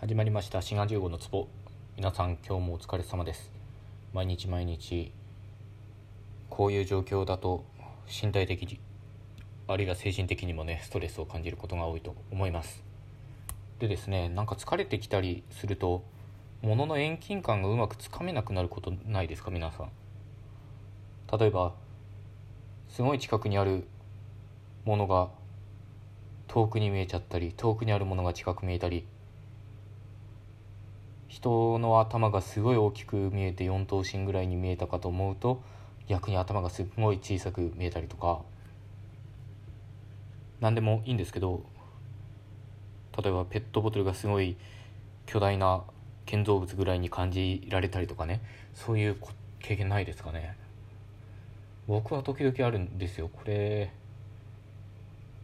始まりました滋賀15の壺。皆さん今日もお疲れ様です。毎日毎日こういう状況だと身体的にあるいは精神的にもねストレスを感じることが多いと思います。でですねなんか疲れてきたりすると物の遠近感がうまくつかめなくなることないですか皆さん。例えばすごい近くにあるものが遠くに見えちゃったり遠くにあるものが近く見えたり人の頭がすごい大きく見えて4頭身ぐらいに見えたかと思うと逆に頭がすごい小さく見えたりとか。何でもいいんですけど例えばペットボトルがすごい巨大な建造物ぐらいに感じられたりとかね。そういう経験ないですかね。僕は時々あるんですよ。これ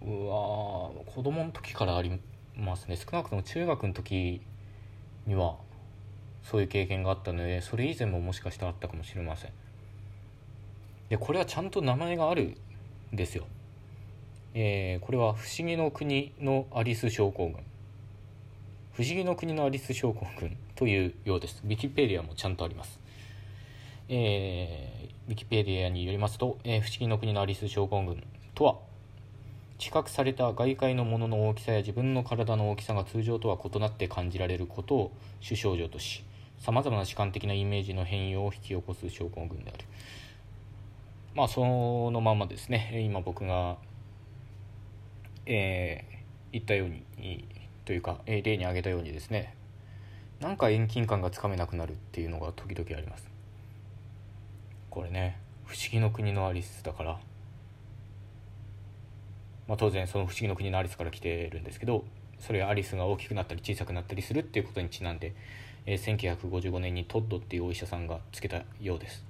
うわ子供の時からありますね。少なくとも中学の時にはそういう経験があったのでそれ以前ももしかしたらあったかもしれません。でこれはちゃんと名前があるんですよ。えー、これは不思議の国のアリス症候群。不思議の国のアリス症候群というようです。ウィキペディアもちゃんとあります。えー、ウィキペディアによりますと、えー、不思議の国のアリス症候群とは知覚された外界のものの大きさや自分の体の大きさが通常とは異なって感じられることを主症状としさまざまな主観的なイメージの変容を引き起こす症候群である。まあそのままですね。今僕が、えー、言ったようにというか、え例に挙げたようにですね。なんか遠近感がつかめなくなるっていうのが時々あります。これね不思議の国のアリスだから。まあ、当然その「不思議の国のアリス」から来てるんですけどそれはアリスが大きくなったり小さくなったりするっていうことにちなんで、えー、1955年にトッドっていうお医者さんがつけたようです。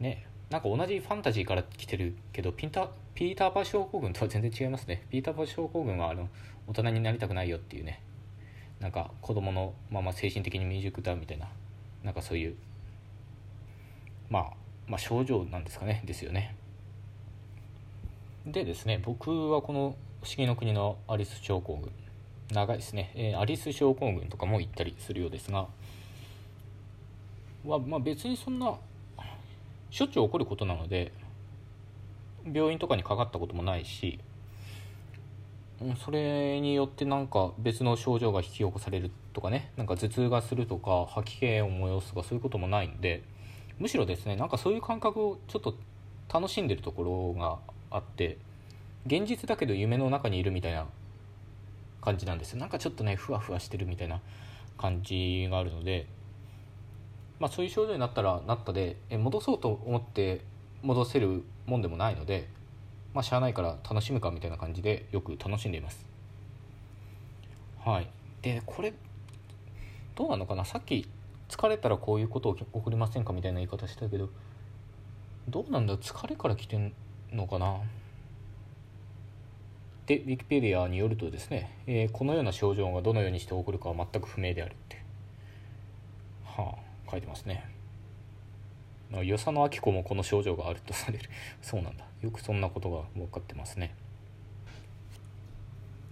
ねなんか同じファンタジーから来てるけどピンタピーターパー症候群とは全然違いますね。ピーターパー症候群はあの大人になりたくないよっていうね。なんか子供のまま精神的に未熟だみたいななんかそういうまあまあ症状なんですかね。ですよね。でですね僕はこの「不思議の国のアリス症候群」長いですね、えー、アリス症候群とかも言ったりするようですが。は、まあ、別にそんなしょっちゅう起こることなので病院とかにかかったこともないしそれによってなんか別の症状が引き起こされるとかねなんか頭痛がするとか吐き気を催すとかそういうこともないんでむしろですねなんかそういう感覚をちょっと楽しんでるところがあって現実だけど夢の中にいるみたいな感じなんですなんかちょっとねふわふわしてるみたいな感じがあるのでまあそういう症状になったらなったでえ戻そうと思って戻せるもんでもないのでまあしゃあないから楽しむかみたいな感じでよく楽しんでいます。はい。でこれどうなのかな？さっき疲れたらこういうことを起こりませんか？みたいな言い方したけどどうなんだ？疲れから来てんのかな？で、ウィキペディアによるとですね、えー、このような症状がどのようにして起こるかは全く不明であるって、はあ、書いてますね。与謝野明子もこの症状があるとされる。そうなんだ。よくそんなことが分かってますね。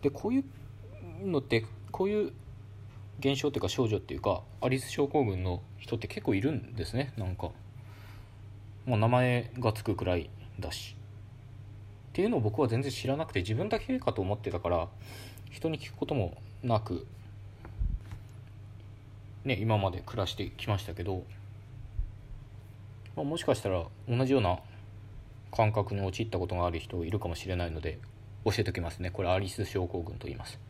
で、こういうのって、こういう現象っていうか症状っていうか、アリス症候群の人って結構いるんですね、なんか。もう名前が付くくらいだし。っていうのを僕は全然知らなくて自分だけかと思ってたから人に聞くこともなく、ね、今まで暮らしてきましたけど、まあ、もしかしたら同じような感覚に陥ったことがある人いるかもしれないので教えておきますね。これアリス症候群と言います。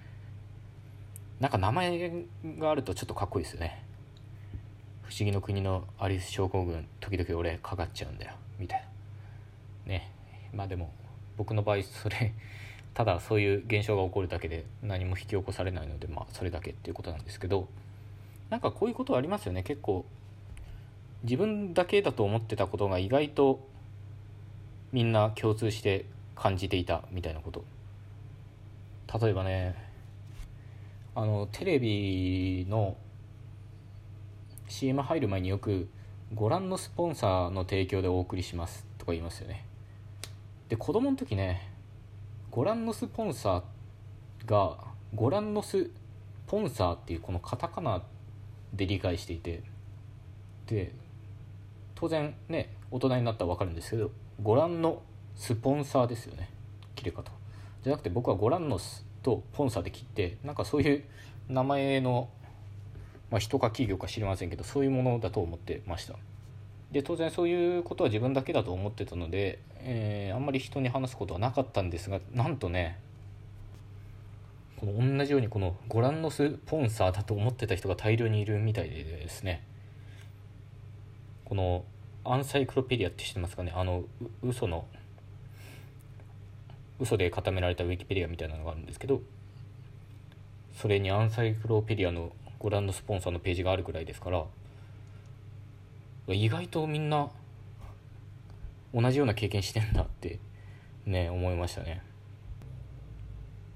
なんか名前があるとちょっとかっこいいですよね。不思議の国のアリス症候群時々俺かかっちゃうんだよみたいな。ね。まあでも僕の場合それ ただそういう現象が起こるだけで何も引き起こされないのでまあそれだけっていうことなんですけどなんかこういうことありますよね。結構自分だけだと思ってたことが意外とみんな共通して感じていたみたいなこと。例えばねあのテレビの CM 入る前によくご覧のスポンサーの提供でお送りしますとか言いますよね。で子供の時ねご覧のスポンサーがゴランノスポンサーっていうこのカタカナで理解していてで当然ね大人になったら分かるんですけどご覧のスポンサーですよね切れ方。じゃなくて僕はご覧のスとポンサーで切ってなんかそういう名前の、まあ、人か企業か知りませんけどそういうものだと思ってました。で当然そういうことは自分だけだと思ってたので、えー、あんまり人に話すことはなかったんですがなんとねこの同じようにこのご覧のスポンサーだと思ってた人が大量にいるみたいでですね。このアンサイクロペディアって知ってますかね？あの嘘の嘘で固められたウィキペディアみたいなのがあるんですけどそれにアンサイクロペディアのご覧のスポンサーのページがあるぐらいですから意外とみんな同じような経験してんだってね思いましたね。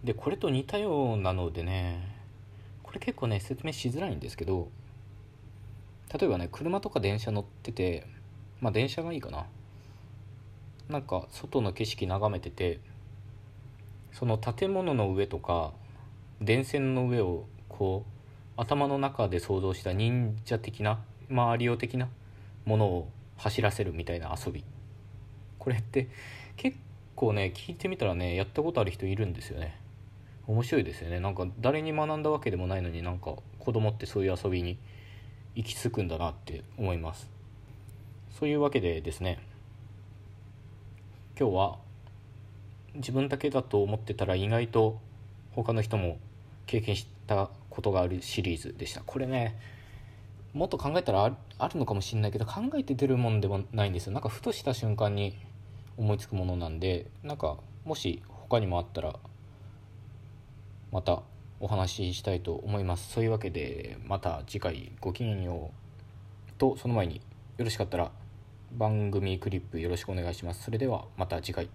でこれと似たようなのでねこれ結構ね説明しづらいんですけど例えばね車とか電車乗っててまあ電車がいいかな。なんか外の景色眺めててその建物の上とか電線の上をこう頭の中で想像した忍者的なマリオ的なものを走らせるみたいな遊び。これって結構ね聞いてみたらねやったことある人いるんですよね。面白いですよね。なんか誰に学んだわけでもないのになんか子供ってそういう遊びに行き着くんだなって思います。そういうわけでですね今日は自分だけだと思ってたら意外と他の人も経験したことがあるシリーズでした。これねもっと考えたらあるのかもしれないけど考えて出るもんでもないんですよ。なんかふとした瞬間に思いつくものなんでなんかもし他にもあったらまたお話ししたいと思います。そういうわけでまた次回ごきげんようとその前によろしかったら番組クリップよろしくお願いします。それではまた次回。